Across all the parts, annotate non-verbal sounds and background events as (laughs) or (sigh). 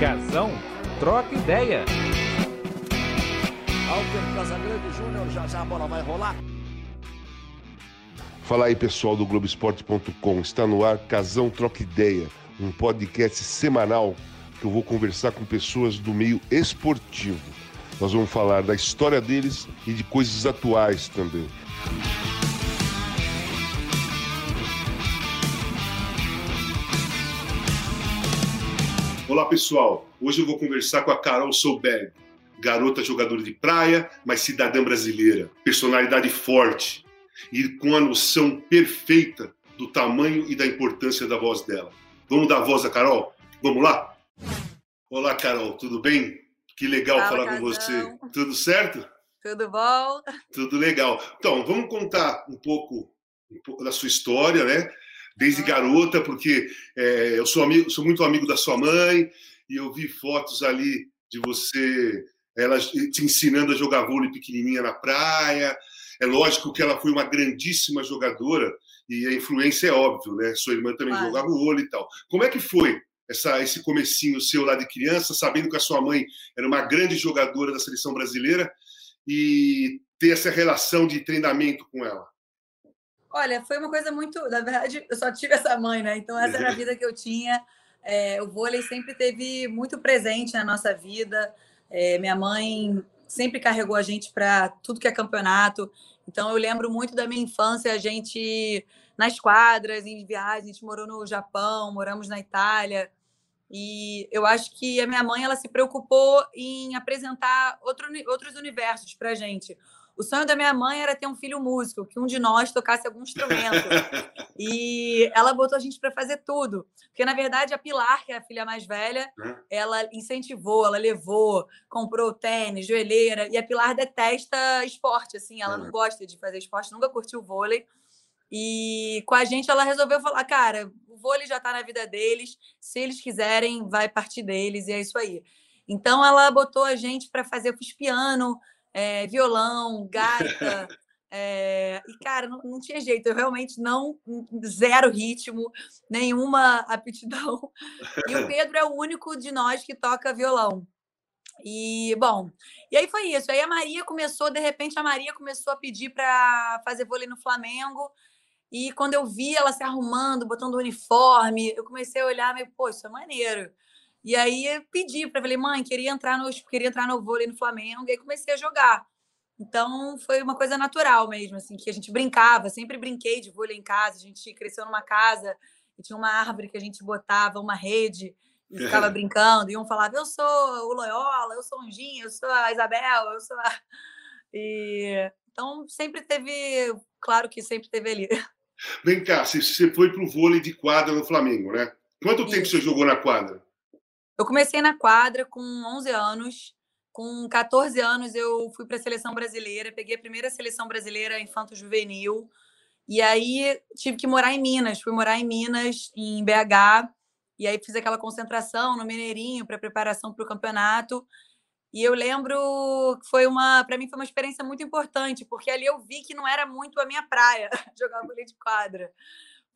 Casão, troca ideia. Alter Casagrande Júnior, já já a bola vai rolar. Fala aí, pessoal do Globoesporte.com. Está no ar Casão Troca Ideia, um podcast semanal que eu vou conversar com pessoas do meio esportivo. Nós vamos falar da história deles e de coisas atuais também. Olá, pessoal. Hoje eu vou conversar com a Carol Solberg, garota jogadora de praia, mas cidadã brasileira, personalidade forte e com a noção perfeita do tamanho e da importância da voz dela. Vamos dar a voz a Carol? Vamos lá? Olá, Carol, tudo bem? Que legal Fala, falar com você. Tudo certo? Tudo bom? Tudo legal. Então, vamos contar um pouco, um pouco da sua história, né? Desde garota, porque é, eu sou, amigo, sou muito amigo da sua mãe e eu vi fotos ali de você, ela te ensinando a jogar vôlei pequenininha na praia. É lógico que ela foi uma grandíssima jogadora e a influência é óbvio, né? Sua irmã também Claro. jogava vôlei e tal. Como é que foi essa, esse comecinho seu lá de criança, sabendo que a sua mãe era uma grande jogadora da seleção brasileira e ter essa relação de treinamento com ela? Olha, foi uma coisa muito. Na verdade, eu só tive essa mãe, né? Então, essa era a vida que eu tinha. É, o vôlei sempre teve muito presente na nossa vida. É, minha mãe sempre carregou a gente para tudo que é campeonato. Então, eu lembro muito da minha infância, a gente nas quadras, em viagens, a gente morou no Japão, moramos na Itália. E eu acho que a minha mãe ela se preocupou em apresentar outro, outros universos para gente. O sonho da minha mãe era ter um filho músico, que um de nós tocasse algum instrumento. (laughs) E ela botou a gente para fazer tudo. Porque, na verdade, a Pilar, que é a filha mais velha, Hum. ela incentivou, ela levou, comprou tênis, joelheira. E a Pilar detesta esporte, assim, ela não Uhum. gosta de fazer esporte, nunca curtiu vôlei. E com a gente ela resolveu falar, cara, o vôlei já está na vida deles, se eles quiserem, vai partir deles, e é isso aí. Então ela botou a gente para fazer, eu fiz piano, eh, violão, gaita, eh, e cara, não, não tinha jeito, eu realmente não, zero ritmo, nenhuma aptidão. E o (laughs) Pedro é o único de nós que toca violão. E, bom, e aí foi isso. Aí a Maria começou, de repente, a Maria começou a pedir para fazer vôlei no Flamengo. E quando eu vi ela se arrumando, botando o uniforme, eu comecei a olhar, meio, pô, isso é maneiro. E aí pedi para falei, mãe, queria entrar no queria entrar no vôlei no Flamengo, e aí comecei a jogar. Então foi uma coisa natural mesmo, assim, que a gente brincava, sempre brinquei de vôlei em casa, a gente cresceu numa casa e tinha uma árvore que a gente botava uma rede e ficava (laughs) brincando, e um falava, eu sou o Loyola, eu sou o Anjinho, eu sou a Isabel, eu sou a... E... Então sempre teve, claro que sempre teve ali. Vem cá, você- foi pro vôlei de quadra no Flamengo, né? Quanto tempo Isso. você jogou na quadra? Eu comecei na quadra com 11 anos. Com 14 anos, eu fui para a seleção brasileira, peguei a primeira seleção brasileira infanto-juvenil. E aí tive que morar em Minas. Fui morar em Minas, em BH. E aí fiz aquela concentração no Mineirinho para preparação para o campeonato. E eu lembro que foi uma, para mim foi uma experiência muito importante, porque ali eu vi que não era muito a minha praia (laughs) jogar vôlei de quadra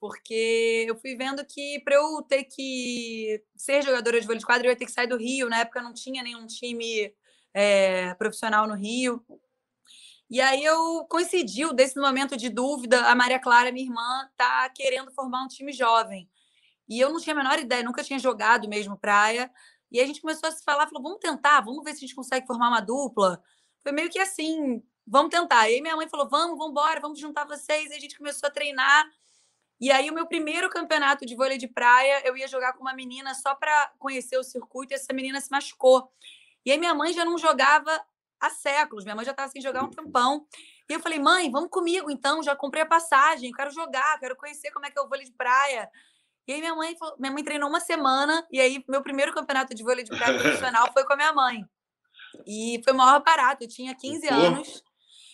porque eu fui vendo que para eu ter que ser jogadora de vôlei de quadra, eu ia ter que sair do Rio. Na época não tinha nenhum time eh, profissional no Rio. E aí eu coincidiu desse momento de dúvida, a Maria Clara, minha irmã, tá querendo formar um time jovem. E eu não tinha a menor ideia, nunca tinha jogado mesmo praia. E a gente começou a se falar, falou, vamos tentar, vamos ver se a gente consegue formar uma dupla. Foi meio que assim, vamos tentar. E aí minha mãe falou, vamos, vamos embora, vamos juntar vocês. E a gente começou a treinar. E aí, o meu primeiro campeonato de vôlei de praia, eu ia jogar com uma menina só para conhecer o circuito e essa menina se machucou. E aí, minha mãe já não jogava há séculos, minha mãe já estava sem jogar um tempão. E eu falei, mãe, vamos comigo então, já comprei a passagem, quero jogar, quero conhecer como é que é o vôlei de praia. E aí, minha mãe, falou- minha mãe treinou uma semana, e aí, meu primeiro campeonato de vôlei de praia profissional foi com a minha mãe. E foi o maior barato, eu tinha 15 Pô. anos.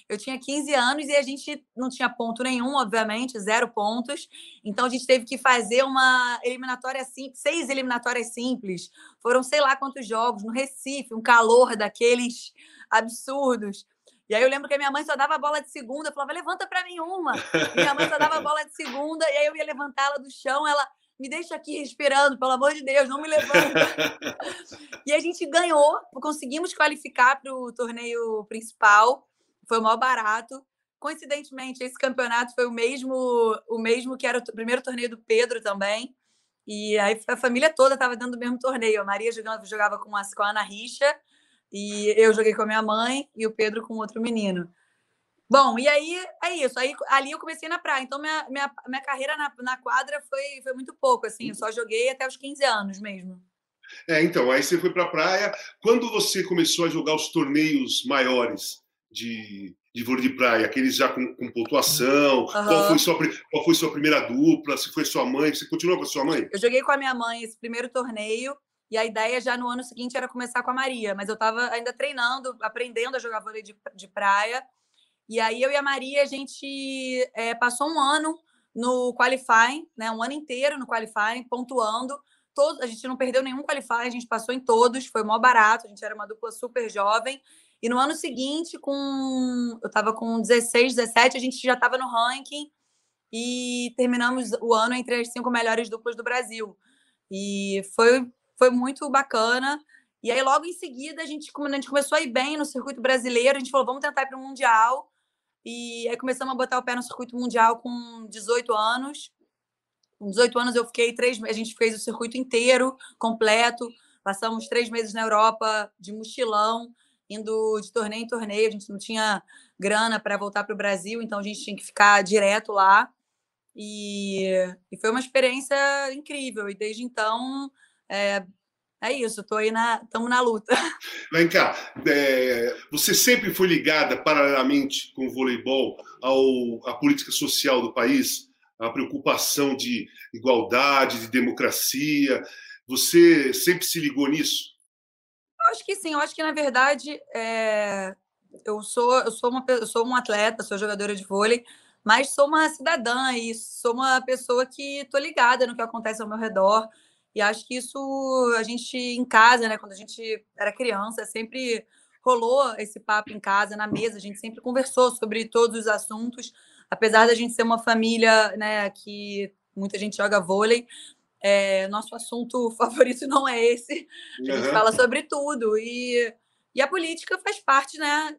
Eu tinha 15 anos e a gente não tinha ponto nenhum, obviamente, zero pontos. Então a gente teve que fazer uma eliminatória simples, seis eliminatórias simples. Foram sei lá quantos jogos no Recife, um calor daqueles absurdos. E aí eu lembro que a minha mãe só dava a bola de segunda, eu falava, levanta para mim uma. Minha mãe só dava a bola de segunda, e aí eu ia levantá-la do chão, ela, me deixa aqui respirando, pelo amor de Deus, não me levanta. (laughs) e a gente ganhou, conseguimos qualificar para o torneio principal, foi o maior barato. Coincidentemente, esse campeonato foi o mesmo, o mesmo que era o primeiro torneio do Pedro também. E aí a família toda estava dentro do mesmo torneio. A Maria jogava, jogava com, a, com a Ana Richa, e eu joguei com a minha mãe, e o Pedro com outro menino. Bom, e aí é isso. Aí ali eu comecei na praia. Então, minha, minha, minha carreira na, na quadra foi, foi muito pouco, assim. Eu só joguei até os 15 anos mesmo. É, então, aí você foi para a praia. Quando você começou a jogar os torneios maiores de, de vôlei de praia, aqueles já com, com pontuação, uhum. qual, foi sua, qual foi sua primeira dupla? Se foi sua mãe? Você continuou com a sua mãe? Eu joguei com a minha mãe esse primeiro torneio. E a ideia já no ano seguinte era começar com a Maria, mas eu estava ainda treinando, aprendendo a jogar vôlei de, de praia. E aí eu e a Maria, a gente é, passou um ano no qualifying, né? Um ano inteiro no qualifying, pontuando. Todo, a gente não perdeu nenhum qualifying, a gente passou em todos, foi mó barato, a gente era uma dupla super jovem. E no ano seguinte, com eu estava com 16, 17, a gente já estava no ranking e terminamos o ano entre as cinco melhores duplas do Brasil. E foi, foi muito bacana. E aí, logo em seguida, a gente, a gente começou a ir bem no circuito brasileiro, a gente falou, vamos tentar ir para o Mundial. E aí começamos a botar o pé no circuito mundial com 18 anos. Com 18 anos eu fiquei três a gente fez o circuito inteiro, completo. Passamos três meses na Europa de mochilão, indo de torneio em torneio. A gente não tinha grana para voltar para o Brasil, então a gente tinha que ficar direto lá. E, e foi uma experiência incrível. E desde então é, é isso, estou aí na. Estamos na luta. (laughs) Vem cá, é, você sempre foi ligada paralelamente com o voleibol ao, à política social do país, à preocupação de igualdade, de democracia. Você sempre se ligou nisso? Eu acho que sim, eu acho que na verdade é... eu sou eu sou uma eu sou um atleta, sou jogadora de vôlei, mas sou uma cidadã e sou uma pessoa que estou ligada no que acontece ao meu redor. E acho que isso a gente em casa, né, quando a gente era criança, sempre rolou esse papo em casa, na mesa, a gente sempre conversou sobre todos os assuntos, apesar da gente ser uma família, né, que muita gente joga vôlei, é, nosso assunto (laughs) favorito não é esse. A gente uhum. fala sobre tudo e, e a política faz parte, né,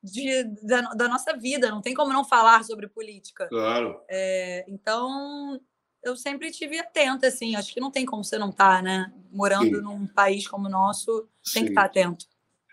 de, da, da, nossa vida. Não tem como não falar sobre política. Claro. É, então eu sempre tive atenta, assim. Acho que não tem como você não estar, tá, né? Morando Sim. num país como o nosso, tem Sim. que estar tá atento.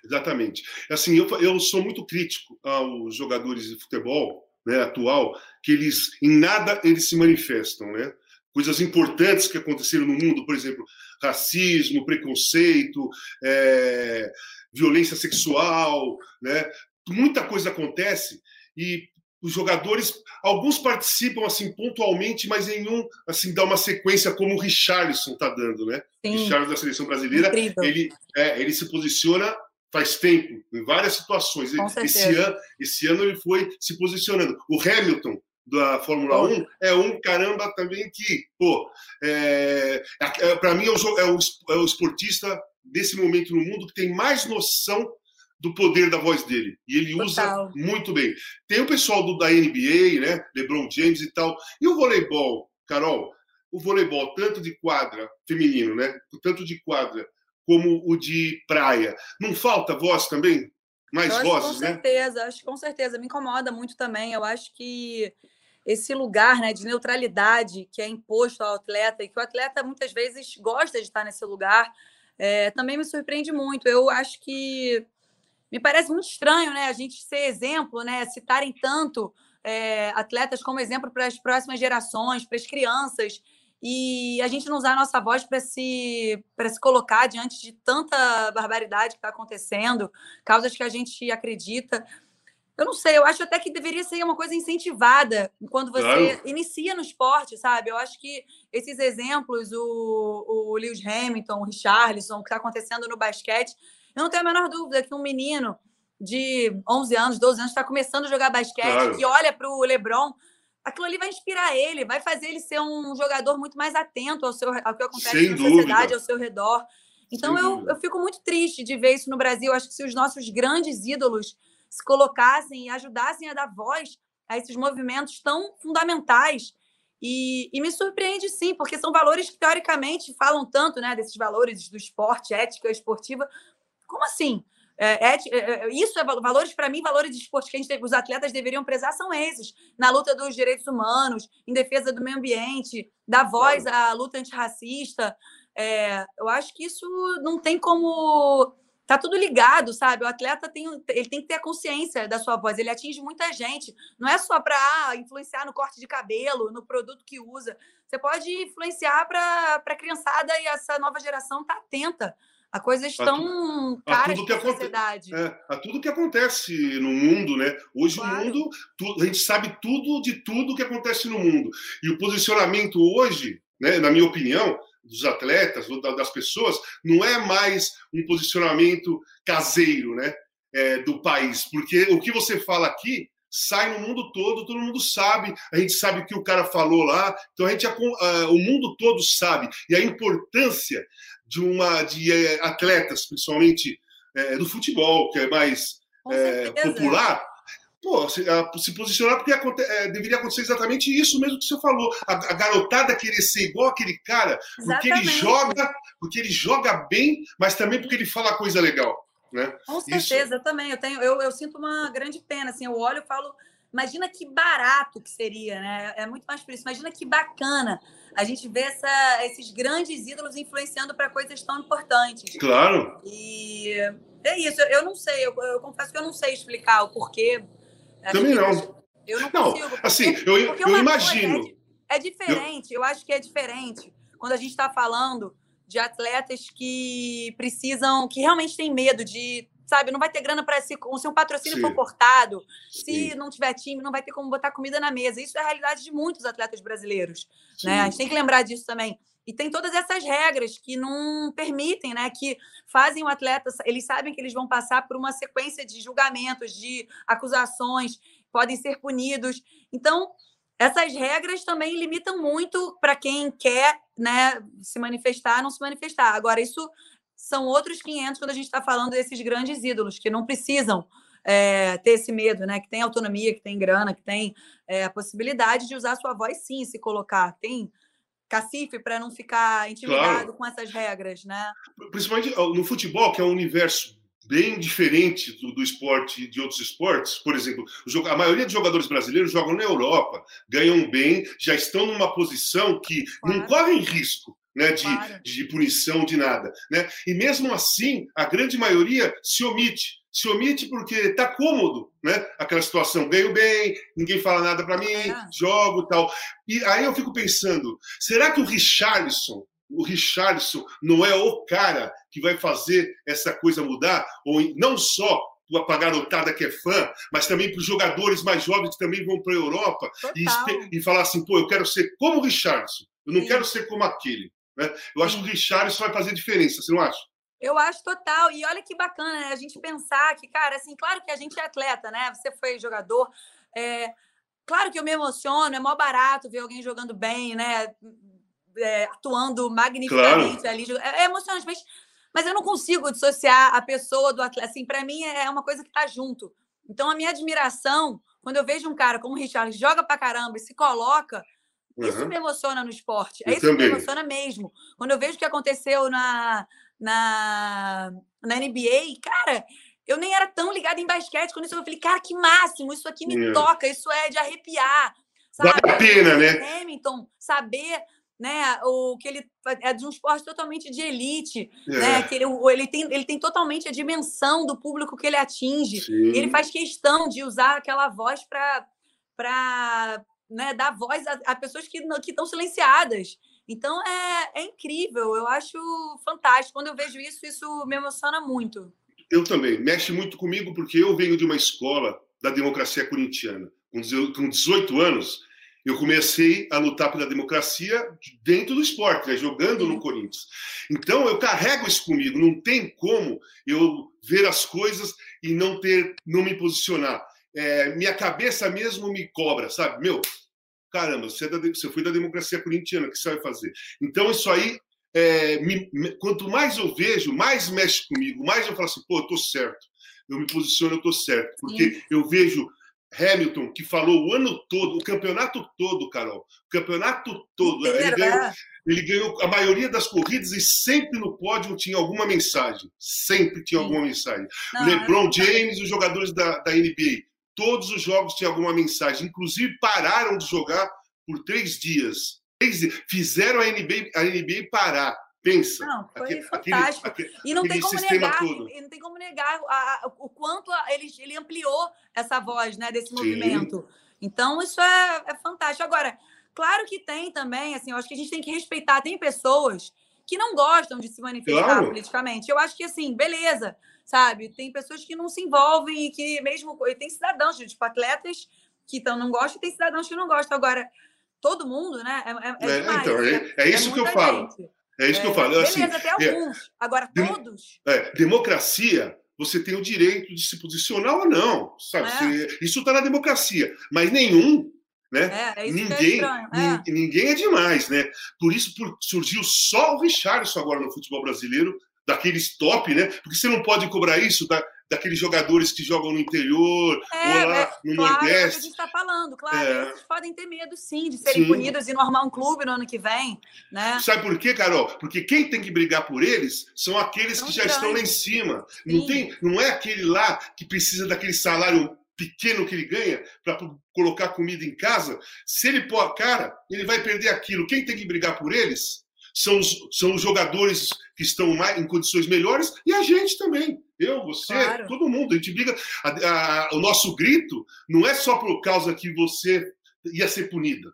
Exatamente. Assim, eu, eu sou muito crítico aos jogadores de futebol né, atual, que eles, em nada, eles se manifestam, né? Coisas importantes que aconteceram no mundo, por exemplo, racismo, preconceito, é, violência sexual, né? Muita coisa acontece e os jogadores, alguns participam assim pontualmente, mas nenhum assim dá uma sequência como o Richarlison está dando, né? Sim. Richarlison da seleção brasileira, ele é, ele se posiciona faz tempo em várias situações. Esse ano, esse ano ele foi se posicionando. O Hamilton da Fórmula 1 é um caramba também que, pô, é, é, para mim é o, é, o, é o esportista desse momento no mundo que tem mais noção do poder da voz dele. E ele Total. usa muito bem. Tem o pessoal do, da NBA, né? LeBron James e tal. E o voleibol, Carol? O voleibol, tanto de quadra, feminino, né? Tanto de quadra como o de praia. Não falta voz também? Mais Eu vozes, né? Com certeza, acho que com certeza. Me incomoda muito também. Eu acho que esse lugar né, de neutralidade que é imposto ao atleta e que o atleta muitas vezes gosta de estar nesse lugar, é, também me surpreende muito. Eu acho que me parece muito estranho, né? A gente ser exemplo, né? Citarem tanto é, atletas como exemplo para as próximas gerações, para as crianças, e a gente não usar a nossa voz para se, para se colocar diante de tanta barbaridade que está acontecendo, causas que a gente acredita. Eu não sei, eu acho até que deveria ser uma coisa incentivada quando você claro. inicia no esporte, sabe? Eu acho que esses exemplos, o, o Lewis Hamilton, o Richarlison, o que está acontecendo no basquete, eu não tenho a menor dúvida que um menino de 11 anos, 12 anos, está começando a jogar basquete, claro. que olha para o LeBron, aquilo ali vai inspirar ele, vai fazer ele ser um jogador muito mais atento ao, seu, ao que acontece Sem na dúvida. sociedade, ao seu redor. Então eu, eu fico muito triste de ver isso no Brasil. Acho que se os nossos grandes ídolos se colocassem e ajudassem a dar voz a esses movimentos tão fundamentais E, e, me surpreende sim, porque são valores que teoricamente falam tanto, né, desses valores do esporte, ética esportiva. Como assim? É, é, é, isso é valores para mim, valores de esporte que gente, os atletas deveriam prezar são esses, na luta dos direitos humanos, em defesa do meio ambiente, da voz à luta antirracista. É, eu acho que isso não tem como tá tudo ligado, sabe? O atleta tem, ele tem que ter a consciência da sua voz, ele atinge muita gente. Não é só para ah, influenciar no corte de cabelo, no produto que usa. Você pode influenciar para a criançada e essa nova geração tá atenta a coisas tão a caras a sociedade. É, a tudo que acontece no mundo, né? Hoje claro. o mundo, a gente sabe tudo de tudo que acontece no mundo. E o posicionamento hoje, né, na minha opinião, dos atletas ou das pessoas não é mais um posicionamento caseiro né, é, do país, porque o que você fala aqui sai no mundo todo, todo mundo sabe, a gente sabe o que o cara falou lá, então a gente o mundo todo sabe. E a importância de uma de é, atletas, principalmente é, do futebol, que é mais é, popular, pô, se, a, se posicionar porque aconte, é, deveria acontecer exatamente isso mesmo que você falou. A, a garotada querer ser igual aquele cara, exatamente. porque ele joga, porque ele joga bem, mas também porque ele fala coisa legal. Né? Com certeza, isso... também. Eu, tenho, eu, eu sinto uma grande pena. Assim, eu olho e falo, imagina que barato que seria, né? É muito mais por isso. Imagina que bacana a gente vê essa, esses grandes ídolos influenciando para coisas tão importantes. Claro. E é isso. Eu não sei. Eu, eu confesso que eu não sei explicar o porquê também não. Eu não consigo. Não, assim, eu, eu imagino. É, é, diferente, eu... eu acho que é diferente quando a gente está falando de atletas que precisam, que realmente têm medo de, sabe, não vai ter grana para se, se um patrocínio Sim. for cortado, Sim. se não tiver time, não vai ter como botar comida na mesa. Isso é a realidade de muitos atletas brasileiros, né? A gente tem que lembrar disso também. E tem todas essas regras que não permitem, né? Que fazem o atleta. Eles sabem que eles vão passar por uma sequência de julgamentos, de acusações, podem ser punidos. Então, essas regras também limitam muito para quem quer né, se manifestar, não se manifestar. Agora, isso são outros 500 quando a gente está falando desses grandes ídolos, que não precisam é, ter esse medo, né? Que tem autonomia, que tem grana, que tem é, a possibilidade de usar sua voz sim, se colocar. Tem cacife para não ficar intimidado claro. com essas regras, né? Principalmente no futebol, que é um universo bem diferente do, do esporte de outros esportes. Por exemplo, a maioria dos jogadores brasileiros jogam na Europa, ganham bem, já estão numa posição que claro. não correm risco. Né, de, claro. de punição, de nada. Né? E mesmo assim, a grande maioria se omite se omite porque está cômodo, né? Aquela situação, ganho bem, ninguém fala nada para mim, é. jogo tal. E aí eu fico pensando, será que o Richarlison, o Richarlison não é o cara que vai fazer essa coisa mudar? Ou não só para a garotada que é fã, mas também para os jogadores mais jovens que também vão para a Europa e, e, falar assim, pô, eu quero ser como o Richarlison, eu não Sim. quero ser como aquele. Né? Eu acho que o Richarlison vai fazer diferença, você não acha? Eu acho total. E olha que bacana, né? A gente pensar que, cara, assim, claro que a gente é atleta, né? Você foi jogador. É... Claro que eu me emociono, é mó barato ver alguém jogando bem, né? É, atuando magnificamente claro. ali. É, é emocionante, mas, mas eu não consigo dissociar a pessoa do atleta. Assim, para mim é uma coisa que tá junto. Então, a minha admiração, quando eu vejo um cara como o Richard joga pra caramba e se coloca, uhum. isso me emociona no esporte. É isso também. que me emociona mesmo. Quando eu vejo o que aconteceu na, na, na NBA, cara, eu nem era tão ligada em basquete. Quando isso eu falei, cara, que máximo, isso aqui me é. toca, isso é de arrepiar. Sabe? Vale a pena, né? Hamilton, saber né, o que ele é de um esporte totalmente de elite, é. né, que ele, ele, tem, ele tem totalmente a dimensão do público que ele atinge. ele faz questão de usar aquela voz para né, dar voz a, a pessoas que estão silenciadas. Então é, é incrível, eu acho fantástico. Quando eu vejo isso, isso me emociona muito. Eu também, mexe muito comigo, porque eu venho de uma escola da democracia corintiana. Com 18 anos, eu comecei a lutar pela democracia dentro do esporte, né? jogando no Corinthians. Então eu carrego isso comigo. Não tem como eu ver as coisas e não ter, não me posicionar. É, minha cabeça mesmo me cobra, sabe? Meu, caramba, você, é da, você foi da democracia corintiana, o que você vai fazer? Então, isso aí, é, me, me, quanto mais eu vejo, mais mexe comigo, mais eu falo assim, pô, eu tô certo. Eu me posiciono, eu tô certo. Porque Sim. eu vejo Hamilton, que falou o ano todo, o campeonato todo, Carol, o campeonato todo. ele, ganhou, é. ele ganhou a maioria das corridas e sempre no pódio tinha alguma mensagem. Sempre tinha Sim. alguma mensagem. Não, LeBron é James, os jogadores da, da NBA, todos os jogos tinham alguma mensagem. Inclusive, pararam de jogar por três dias. Fizeram a NBA, a NBA parar Pensa. Não, foi aquele, fantástico. Aquele, e não tem como negar, todo. não tem como negar a, a, o quanto a, ele, ele ampliou essa voz né, desse Sim. movimento. Então, isso é, é fantástico. Agora, claro que tem também, assim, eu acho que a gente tem que respeitar, tem pessoas que não gostam de se manifestar claro. politicamente. Eu acho que, assim, beleza, sabe? Tem pessoas que não se envolvem e que mesmo... E tem cidadãos, tipo, atletas que então, não gostam e tem cidadãos que não gostam. Agora, todo mundo, né? É, é, é, é demais, então, é, é, é isso que eu falo. Gente. É isso que eu falo. Assim, beleza, até alguns. Agora, todos. Democracia, você tem o direito de se posicionar ou não. Sabe? É. Você, isso está na democracia. Mas nenhum. Né? É, ninguém, é. ninguém é demais, né? Por isso por, surgiu só o Richardson agora no futebol brasileiro, daqueles top, né? Porque você não pode cobrar isso da, daqueles jogadores que jogam no interior é, ou lá é, no claro, Nordeste. É o que a gente está falando, claro. É. Eles podem ter medo, sim, de serem sim. punidos e não armar um clube no ano que vem. Né? Sabe por quê, Carol? Porque quem tem que brigar por eles são aqueles são que já grandes. estão lá em cima. Não, tem, não é aquele lá que precisa daquele salário pequeno que ele ganha para colocar comida em casa. Se ele pôr cara, ele vai perder aquilo. Quem tem que brigar por eles são os, são os jogadores que estão mais, em condições melhores e a gente também. Eu, você, claro. todo mundo. A gente briga. A, a, o nosso grito não é só por causa que você ia ser punida.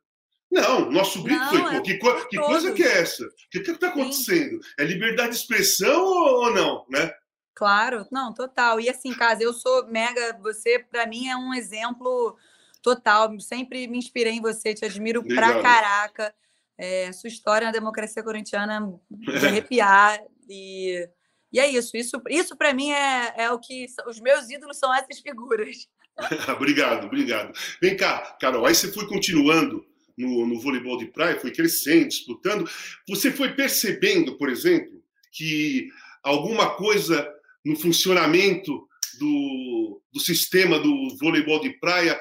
Não, nosso grito não, foi: é que, que coisa que é essa? O que está acontecendo? Sim. É liberdade de expressão ou não, né? Claro, não, total. E assim, Casa, eu sou mega. Você, para mim, é um exemplo total. Sempre me inspirei em você, te admiro Obrigado. pra caraca. É, sua história na democracia corintiana de (laughs) arrepiar. e, e é isso. Isso, isso para mim é, é o que. Os meus ídolos são essas figuras. (laughs) obrigado, obrigado. Vem cá, Carol, aí você foi continuando no, no voleibol de praia, foi crescendo, disputando. Você foi percebendo, por exemplo, que alguma coisa no funcionamento do, do sistema do voleibol de praia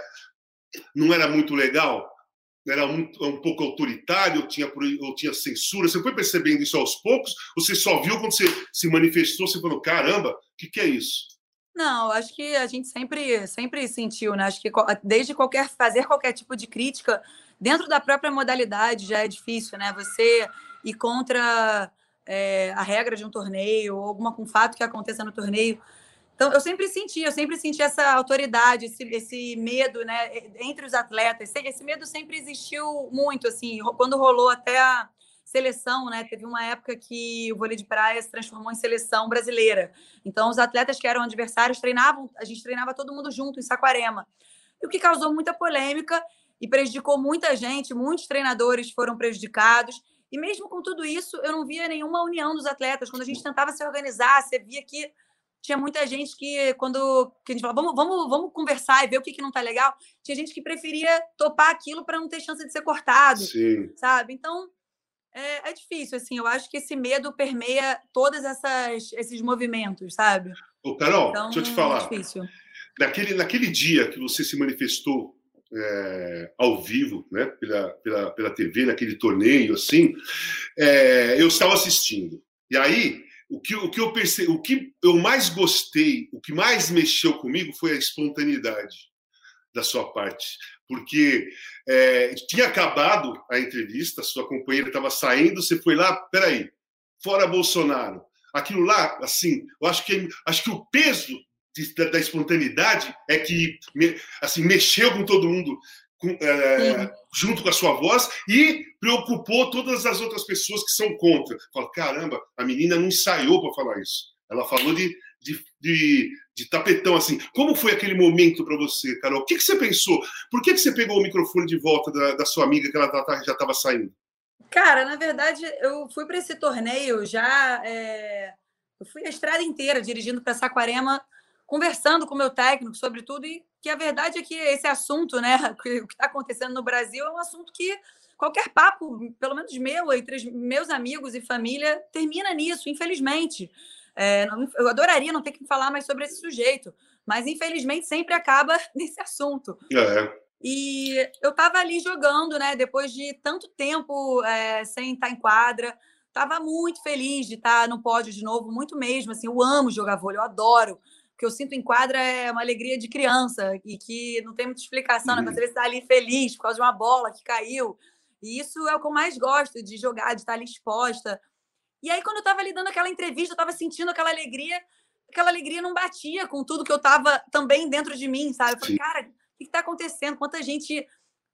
não era muito legal? Era um, um pouco autoritário, ou tinha, ou tinha censura. Você foi percebendo isso aos poucos? Ou você só viu quando você se manifestou, você falou, caramba, o que, que é isso? Não, acho que a gente sempre, sempre sentiu, né? Acho que desde qualquer fazer qualquer tipo de crítica dentro da própria modalidade já é difícil, né? Você ir contra é, a regra de um torneio ou alguma um fato que aconteça no torneio então, eu sempre senti, eu sempre senti essa autoridade, esse, esse medo, né, entre os atletas. Esse medo sempre existiu muito, assim, quando rolou até a seleção, né? Teve uma época que o vôlei de praia se transformou em seleção brasileira. Então, os atletas que eram adversários treinavam, a gente treinava todo mundo junto em Saquarema. O que causou muita polêmica e prejudicou muita gente, muitos treinadores foram prejudicados. E mesmo com tudo isso, eu não via nenhuma união dos atletas. Quando a gente tentava se organizar, você via que tinha muita gente que, quando que a gente falava, vamos, vamos, vamos conversar e ver o que, que não tá legal, tinha gente que preferia topar aquilo para não ter chance de ser cortado, Sim. sabe? Então, é, é, difícil, assim, eu acho que esse medo permeia todos esses movimentos, sabe? Ô, Carol, então, deixa eu te falar. É difícil. Naquele, naquele dia que você se manifestou é, ao vivo, né, pela, pela, pela TV, naquele torneio, assim, é, eu estava assistindo. E aí, o que, o que eu percebi, o que eu mais gostei, o que mais mexeu comigo foi a espontaneidade da sua parte, porque é, tinha acabado a entrevista, sua companheira estava saindo, você foi lá, peraí, fora Bolsonaro. Aquilo lá, assim, eu acho que acho que o peso da, da, espontaneidade é que assim mexeu com todo mundo com, é, junto com a sua voz e preocupou todas as outras pessoas que são contra. Fala, caramba, a menina não ensaiou para falar isso. Ela falou de, de, de, de, tapetão, assim. Como foi aquele momento para você, Carol? O que, que você pensou? Por que, que você pegou o microfone de volta da, da sua amiga que ela tá, tá já estava saindo? Cara, na verdade, eu fui para esse torneio já. É... Eu fui a estrada inteira dirigindo para Saquarema conversando com o meu técnico sobre tudo e que a verdade é que esse assunto, né, (laughs) o que está acontecendo no Brasil é um assunto que qualquer papo, pelo menos meu, entre meus amigos e família, termina nisso, infelizmente. É, eu adoraria não ter que falar mais sobre esse sujeito, mas infelizmente sempre acaba (laughs) nesse assunto. É. E eu estava ali jogando, né? Depois de tanto tempo é, sem estar em quadra, estava muito feliz de estar no pódio de novo, muito mesmo. Assim, eu amo jogar vôlei, eu adoro. Que eu sinto em quadra é uma alegria de criança e que não tem muita explicação, né? Uhum. Você estar ali feliz por causa de uma bola que caiu. E isso é o que eu mais gosto de jogar, de estar ali exposta. E aí, quando eu estava ali dando aquela entrevista, eu estava sentindo aquela alegria, aquela alegria não batia com tudo que eu estava também dentro de mim, sabe? Eu falei, cara, o que está acontecendo? Quanta gente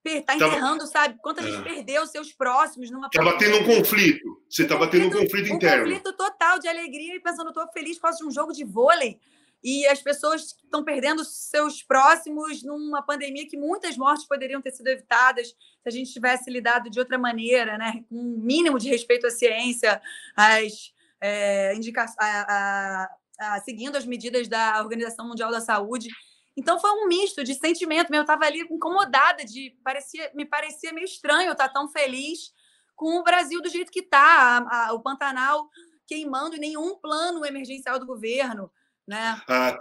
está enterrando, tava... sabe? Quanta gente é. perdeu seus próximos numa. Estava tendo um conflito. Você estava tendo um conflito interno. Um conflito total de alegria e pensando, estou feliz por causa de um jogo de vôlei e as pessoas estão perdendo seus próximos numa pandemia que muitas mortes poderiam ter sido evitadas se a gente tivesse lidado de outra maneira, né? com um mínimo de respeito à ciência, às é, a, seguindo as medidas da Organização Mundial da Saúde. Então foi um misto de sentimento. Eu estava ali incomodada, de parecia, me parecia meio estranho estar tão feliz com o Brasil do jeito que está, o Pantanal queimando e nenhum plano emergencial do governo né? Ah,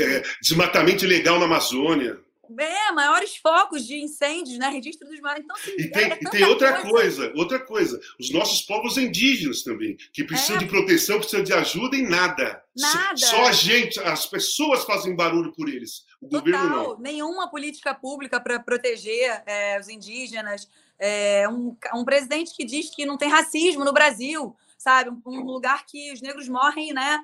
é, desmatamento ilegal na Amazônia. É, maiores focos de incêndios, né? Registro dos mares. Então, assim, e tem, é, e tem outra coisa. coisa. outra coisa. Os nossos povos indígenas também, que precisam é. de proteção, precisam de ajuda em nada. Nada. Só a gente, as pessoas fazem barulho por eles. O Total. governo não. Nenhuma política pública para proteger é, os indígenas. É, um, um presidente que diz que não tem racismo no Brasil, sabe? Um, um lugar que os negros morrem, né?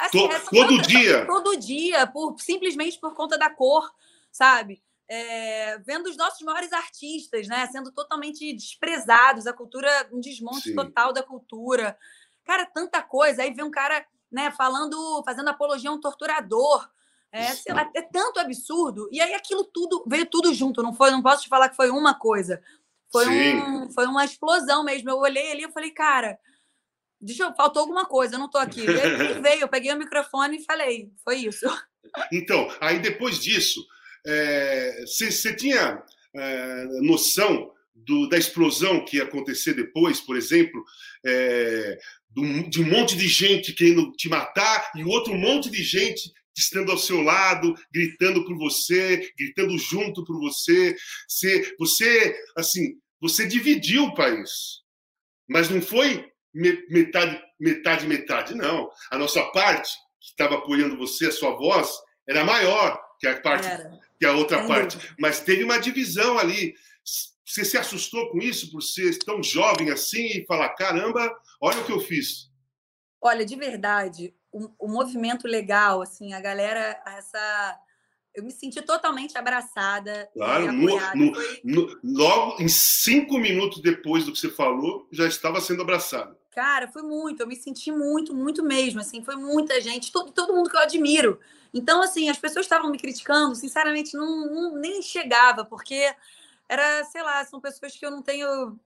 Assim, todo dia. Todo dia, por, simplesmente por conta da cor, sabe? É, vendo os nossos maiores artistas, né? Sendo totalmente desprezados, a cultura, um desmonte Sim. total da cultura. Cara, tanta coisa. Aí vem um cara, né, falando, fazendo apologia a um torturador. É, lá, é tanto absurdo. E aí aquilo tudo veio tudo junto, não foi? Não posso te falar que foi uma coisa. Foi, um, foi uma explosão mesmo. Eu olhei ali e falei, cara, deixa eu, faltou alguma coisa, eu não estou aqui. E aí (laughs) veio, eu peguei o microfone e falei, foi isso. Então, aí depois disso, você é, tinha é, noção do, da explosão que ia acontecer depois, por exemplo, é, do, de um monte de gente querendo te matar e outro monte de gente estando ao seu lado, gritando por você, gritando junto por você. Você, você assim, você dividiu o país, mas não foi metade, metade, metade. Não. A nossa parte, que estava apoiando você, a sua voz, era maior que a parte era. que a outra parte. Mas teve uma divisão ali. Você se assustou com isso por ser tão jovem assim e falar: caramba, olha o que eu fiz. Olha, de verdade, o, o movimento legal, assim, a galera, essa eu me senti totalmente abraçada. Claro, no, no, no, logo em cinco minutos depois do que você falou, já estava sendo abraçada. Cara, foi muito, eu me senti muito, muito mesmo, assim, foi muita gente, todo, todo mundo que eu admiro. Então, assim, as pessoas estavam me criticando, sinceramente, não, não, nem chegava, porque era, sei lá, são pessoas que eu não tenho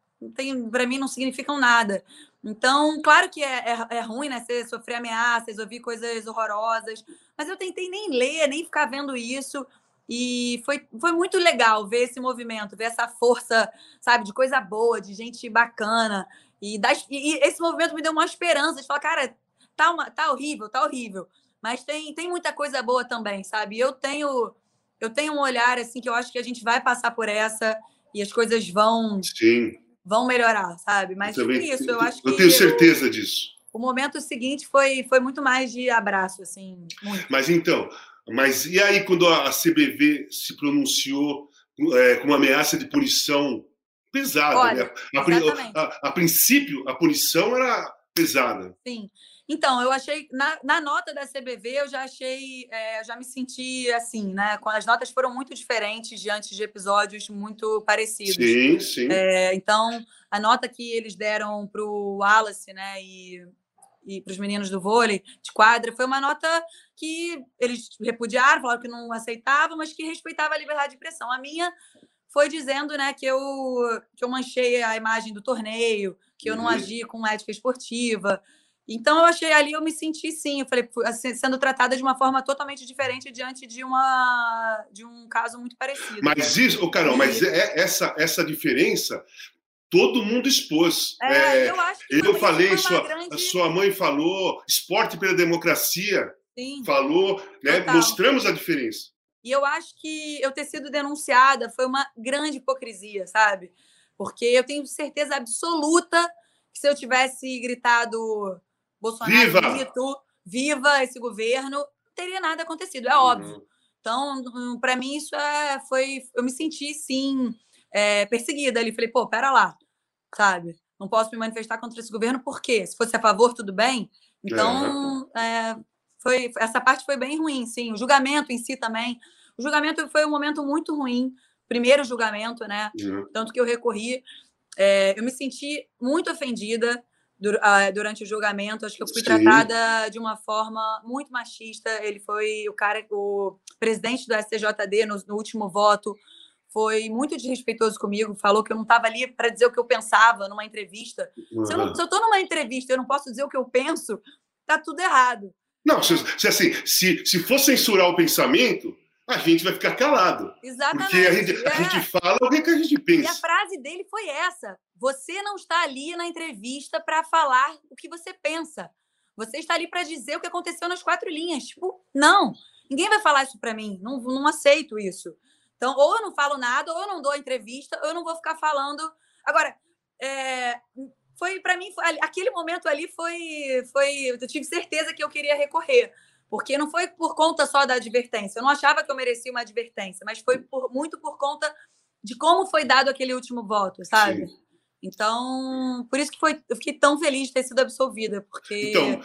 para mim não significam nada. Então, claro que é, é, é, ruim, né? Você sofrer ameaças, ouvir coisas horrorosas, mas eu tentei nem ler, nem ficar vendo isso. E foi, foi muito legal ver esse movimento, ver essa força, sabe, de coisa boa, de gente bacana. E, das, e, e, esse movimento me deu uma esperança de falar, cara, tá, uma, tá horrível, tá horrível. Mas tem, tem muita coisa boa também, sabe? Eu tenho eu tenho um olhar assim que eu acho que a gente vai passar por essa e as coisas vão Sim. Vão melhorar, sabe? Mas eu também, isso, eu acho eu tenho certeza eu, disso. O momento seguinte foi foi muito mais de abraço, assim. Muito. Mas então, mas e aí quando a CBV se pronunciou é, com uma ameaça de punição pesada. Né? Olha, né? a, a, a, princípio, a punição era pesada. Sim. Então, eu achei, na, na nota da CBV, eu já achei, é, já me senti assim, né? As notas foram muito diferentes diante de episódios muito parecidos. Sim, sim. É, então, a nota que eles deram para o Wallace, né? E, e para os meninos do vôlei de quadra foi uma nota que eles repudiaram, falaram que não aceitavam, mas que respeitava a liberdade de expressão. A minha foi dizendo né, que, eu, que eu manchei a imagem do torneio, que eu não uhum. agi com ética esportiva. Então, eu achei ali, eu me senti sim, eu falei, assim, sendo tratada de uma forma totalmente diferente diante de, uma, de um caso muito parecido. Mas isso, oh, Carol, mas é, essa, essa diferença todo mundo expôs. É, É, eu acho que eu falei, sua, grande- a sua mãe falou, esporte pela democracia Sim. falou, né? Mostramos a diferença. E eu acho que eu ter sido denunciada foi uma grande hipocrisia, sabe? Porque eu tenho certeza absoluta que se eu tivesse gritado Bolsonaro, Viva! grito, viva esse governo, não teria nada acontecido, é óbvio. Então, para mim, isso é, foi. Eu me senti, sim, é, perseguida ali. Falei, pô, pera lá, sabe? Não posso me manifestar contra esse governo, por quê? Se fosse a favor, tudo bem. Então, é, foi, essa parte foi bem ruim, sim. O julgamento em si também. O julgamento foi um momento muito ruim. Primeiro julgamento, né? Uhum. Tanto que eu recorri. É, eu me senti muito ofendida durante o julgamento. Acho que eu fui Sim. tratada de uma forma muito machista. Ele foi o cara, o presidente do STJD no, no último voto. Foi muito desrespeitoso comigo. Falou que eu não estava ali para dizer o que eu pensava numa entrevista. Se eu, não, Uhum. se eu tô numa entrevista e eu não posso dizer o que eu penso, tá tudo errado. Não, se, se, assim, se, se for censurar o pensamento, a gente vai ficar calado. Exatamente. Porque a gente, a É. gente fala o que, que a gente E a pensa. frase dele foi essa: você não está ali na entrevista para falar o que você pensa. Você está ali para dizer o que aconteceu nas quatro linhas. Tipo, não. Ninguém vai falar isso para mim. Não, não aceito isso. Então, ou eu não falo nada, ou eu não dou entrevista, ou eu não vou ficar falando. Agora, é, foi para mim, foi, aquele momento ali foi, foi. Eu tive certeza que eu queria recorrer. Porque não foi por conta só da advertência. Eu não achava que eu merecia uma advertência, mas foi por- muito por conta de como foi dado aquele último voto, sabe? Sim. Então, por isso que foi, eu fiquei tão feliz de ter sido absolvida, porque Então,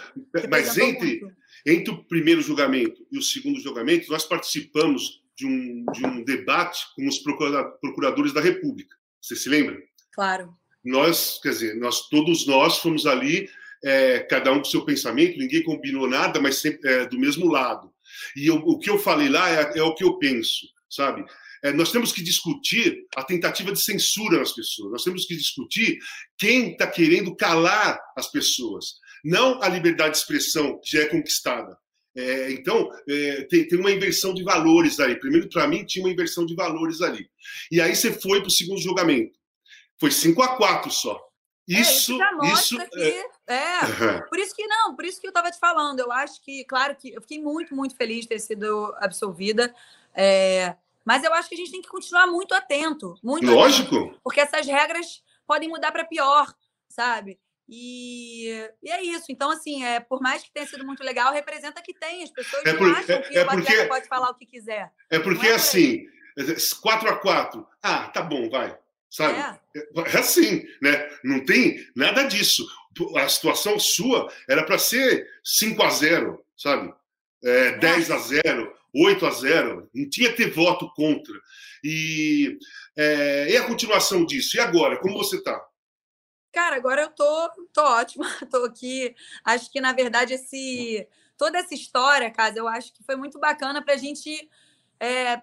mas entre, muito. entre o primeiro julgamento e o segundo julgamento, nós participamos de um, de um debate com os procura- procuradores da República. Você se lembra? Claro. Nós, quer dizer, nós todos nós fomos ali, é, cada um com seu pensamento, ninguém combinou nada, mas sempre é, do mesmo lado. E eu- o que eu falei lá é, é o que eu penso, sabe? É, nós temos que discutir a tentativa de censura nas pessoas. Nós temos que discutir quem está querendo calar as pessoas, não a liberdade de expressão que já é conquistada. É, então, é, tem, tem uma inversão de valores aí. Primeiro, para mim, tinha uma inversão de valores ali. E aí você foi para o segundo julgamento. Foi 5 a 4 só. É, Isso, já mostra isso. que. É, é, Por isso que não, por isso que eu estava te falando. Eu acho que, claro que eu fiquei muito, muito feliz de ter sido absolvida. é, mas eu acho que a gente tem que continuar muito atento. Muito atento, lógico. porque essas regras podem mudar para pior, sabe? E, e é isso. Então, assim, é, por mais que tenha sido muito legal, representa que tem. As pessoas É não por- acham é- que é o porque- pode falar o que quiser. É porque Não é por assim, 4 a 4 Ah, tá bom, vai. Sabe? É. É assim, né? Não tem nada disso. A situação sua era para ser 5 a 0 sabe? É, 10 a 0 8 a 0 Não tinha que ter voto contra. E, é, e a continuação disso? E agora? Como você tá? Cara, agora eu tô, tô ótima, (laughs) tô aqui. Acho que, na verdade, esse, toda essa história, Casa, eu acho que foi muito bacana para a gente é,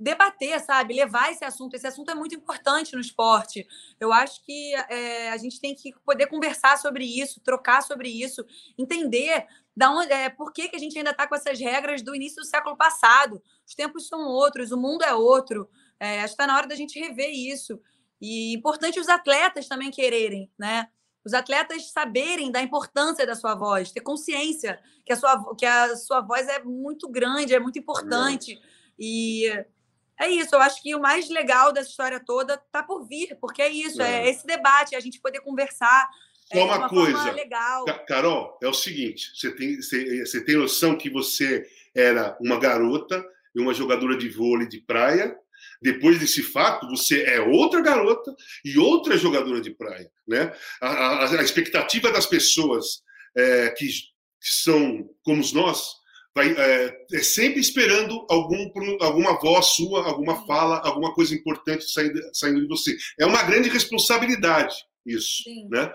debater, sabe? Levar esse assunto. Esse assunto é muito importante no esporte. Eu acho que é, a gente tem que poder conversar sobre isso, trocar sobre isso, entender da onde, é, por que, que a gente ainda está com essas regras do início do século passado. Os tempos são outros, o mundo é outro. É, acho que está na hora da gente rever isso. E importante os atletas também quererem, né? Os atletas saberem da importância da sua voz, ter consciência que a sua, que a sua voz é muito grande, é muito importante. E é isso, eu acho que o mais legal dessa história toda tá por vir, porque é isso, é, É. esse debate, a gente poder conversar Só é, uma coisa. legal. Ca- Carol, é o seguinte: você tem, você, você tem noção que você era uma garota e uma jogadora de vôlei de praia. Depois desse fato, você é outra garota e outra jogadora de praia. Né? A, a- a expectativa das pessoas é, que, que são como nós vai, é, é sempre esperando algum, alguma voz sua, alguma fala, alguma coisa importante saindo, saindo de você. É uma grande responsabilidade isso. Sim. Né?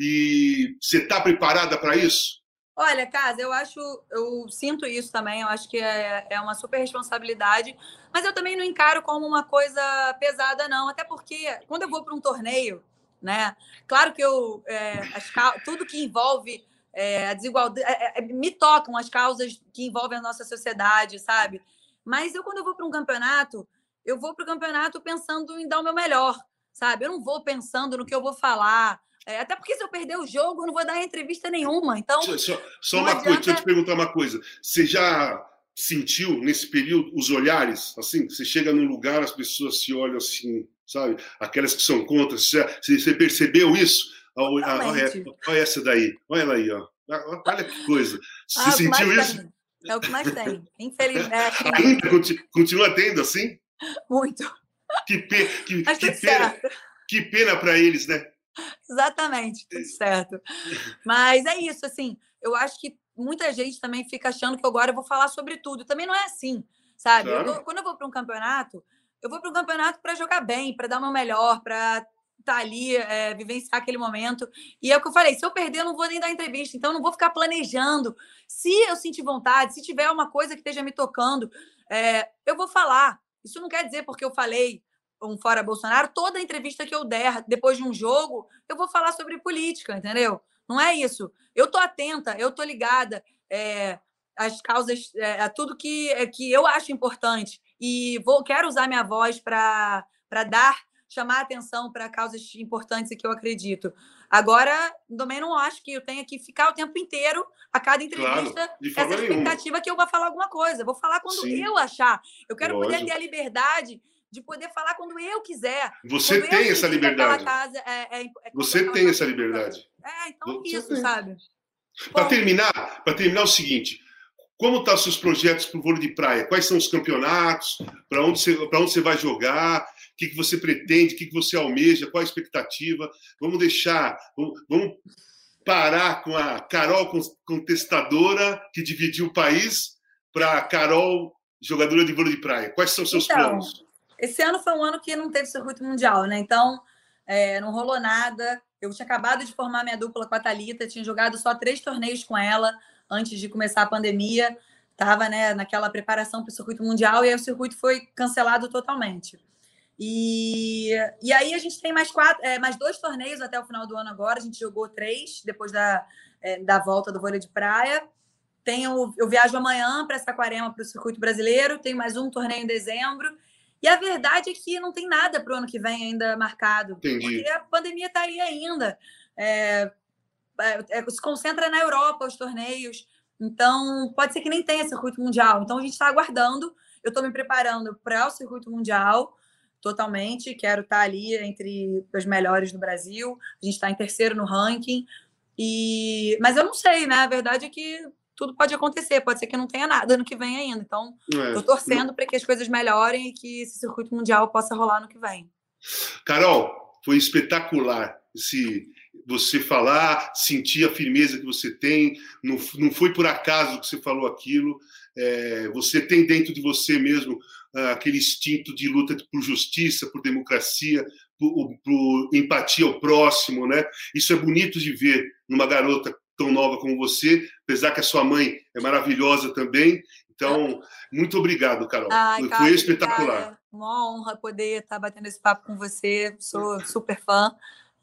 E você está preparada para isso? Olha, Casa, eu acho, eu sinto isso também, eu acho que é, é uma super responsabilidade, mas eu também não encaro como uma coisa pesada, não, até porque quando eu vou para um torneio, né, claro que eu, é, as tudo que envolve é, a desigualdade, é, é, me tocam as causas que envolvem a nossa sociedade, sabe? Mas eu, quando eu vou para um campeonato, eu vou para o campeonato pensando em dar o meu melhor, sabe? Eu não vou pensando no que eu vou falar. É, até porque se eu perder o jogo, eu não vou dar entrevista nenhuma. Então. Só, só, só uma adianta... coisa, deixa eu te perguntar uma coisa. Você já sentiu nesse período os olhares? Assim, você chega num lugar, as pessoas se olham assim, sabe? Aquelas que são contra. Você, você percebeu isso? Olha, olha, olha, essa daí, olha ela aí, ó. Olha que coisa. Você ah, sentiu isso? Tem. É o que mais tem, infelizmente. (laughs) Ainda continua tendo assim? Muito. Que, pe... que, (laughs) que pena, que pena para eles, né? Exatamente, tudo certo. (laughs) Mas é isso, assim, eu acho que muita gente também fica achando que agora eu vou falar sobre tudo. Também não é assim, sabe? Claro. Eu, quando eu vou para um campeonato, eu vou para um campeonato para jogar bem, para dar o meu melhor, para estar tá ali, é, vivenciar aquele momento. E é o que eu falei: se eu perder, eu não vou nem dar entrevista, então não vou ficar planejando. Se eu sentir vontade, se tiver uma coisa que esteja me tocando, é, eu vou falar. Isso não quer dizer porque eu falei um fora Bolsonaro, toda entrevista que eu der depois de um jogo, eu vou falar sobre política, entendeu? Não é isso. Eu tô atenta, eu tô ligada é, às causas, é, a tudo que, que eu acho importante e vou quero usar minha voz para dar chamar atenção para causas importantes que eu acredito. Agora, também não acho que eu tenha que ficar o tempo inteiro, a cada entrevista, claro, essa expectativa nenhuma. que eu vou falar alguma coisa. Vou falar quando Sim. eu achar. Eu quero Lógico. poder ter a liberdade de poder falar quando eu quiser. Você tem essa liberdade. Casa, é, é, é Você tem essa liberdade. É, então Você isso, tem. sabe? Para terminar, para terminar o seguinte, como estão tá os seus projetos para o vôlei de praia? Quais são os campeonatos? Para onde, você, onde você vai jogar? O que, que você pretende? O que, que você almeja? Qual a expectativa? Vamos deixar, vamos, vamos parar com a Carol contestadora que dividiu o país para a Carol jogadora de vôlei de praia. Quais são os seus então, planos? Esse ano foi um ano que não teve circuito mundial, né? Então, é, não rolou nada. Eu tinha acabado de formar minha dupla com a Thalita, tinha jogado só três torneios com ela antes de começar a pandemia, estava né, naquela preparação para o circuito mundial e aí o circuito foi cancelado totalmente. E, e aí a gente tem mais, quatro, é, mais dois torneios até o final do ano agora. A gente jogou três depois da, é, da volta do vôlei de praia. Tenho, eu viajo amanhã para Saquarema para o circuito brasileiro. Tenho mais um torneio em dezembro. E a verdade é que não tem nada para o ano que vem ainda marcado. Entendi. Porque a pandemia está aí ainda. É, é, se concentra na Europa os torneios. Então, pode ser que nem tenha circuito mundial. Então, a gente está aguardando. Eu estou me preparando para o circuito mundial totalmente. Quero estar tá ali entre os melhores do Brasil. A gente está em terceiro no ranking. E... Mas eu não sei, né? A verdade é que tudo pode acontecer. Pode ser que não tenha nada no que vem ainda. Então, estou é. torcendo para que as coisas melhorem e que esse circuito mundial possa rolar no que vem. Carol, foi espetacular esse você falar, sentir a firmeza que você tem, não, não foi por acaso que você falou aquilo, é, você tem dentro de você mesmo aquele instinto de luta por justiça, por democracia, por, por, empatia ao próximo, né? Isso é bonito de ver numa garota tão nova como você, apesar que a sua mãe é maravilhosa também. Então, muito obrigado, Carol. Ai, Foi cara, espetacular. Obrigada. Uma honra poder estar batendo esse papo com você. Sou super fã.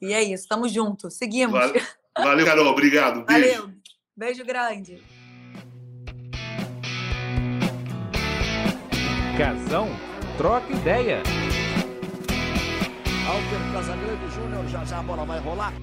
E é isso, estamos juntos. Seguimos. Valeu, valeu Carol. Obrigado. Beijo. Valeu. Beijo grande. Casão, troca ideia. Alter Casagrande Júnior, já já a bola vai rolar.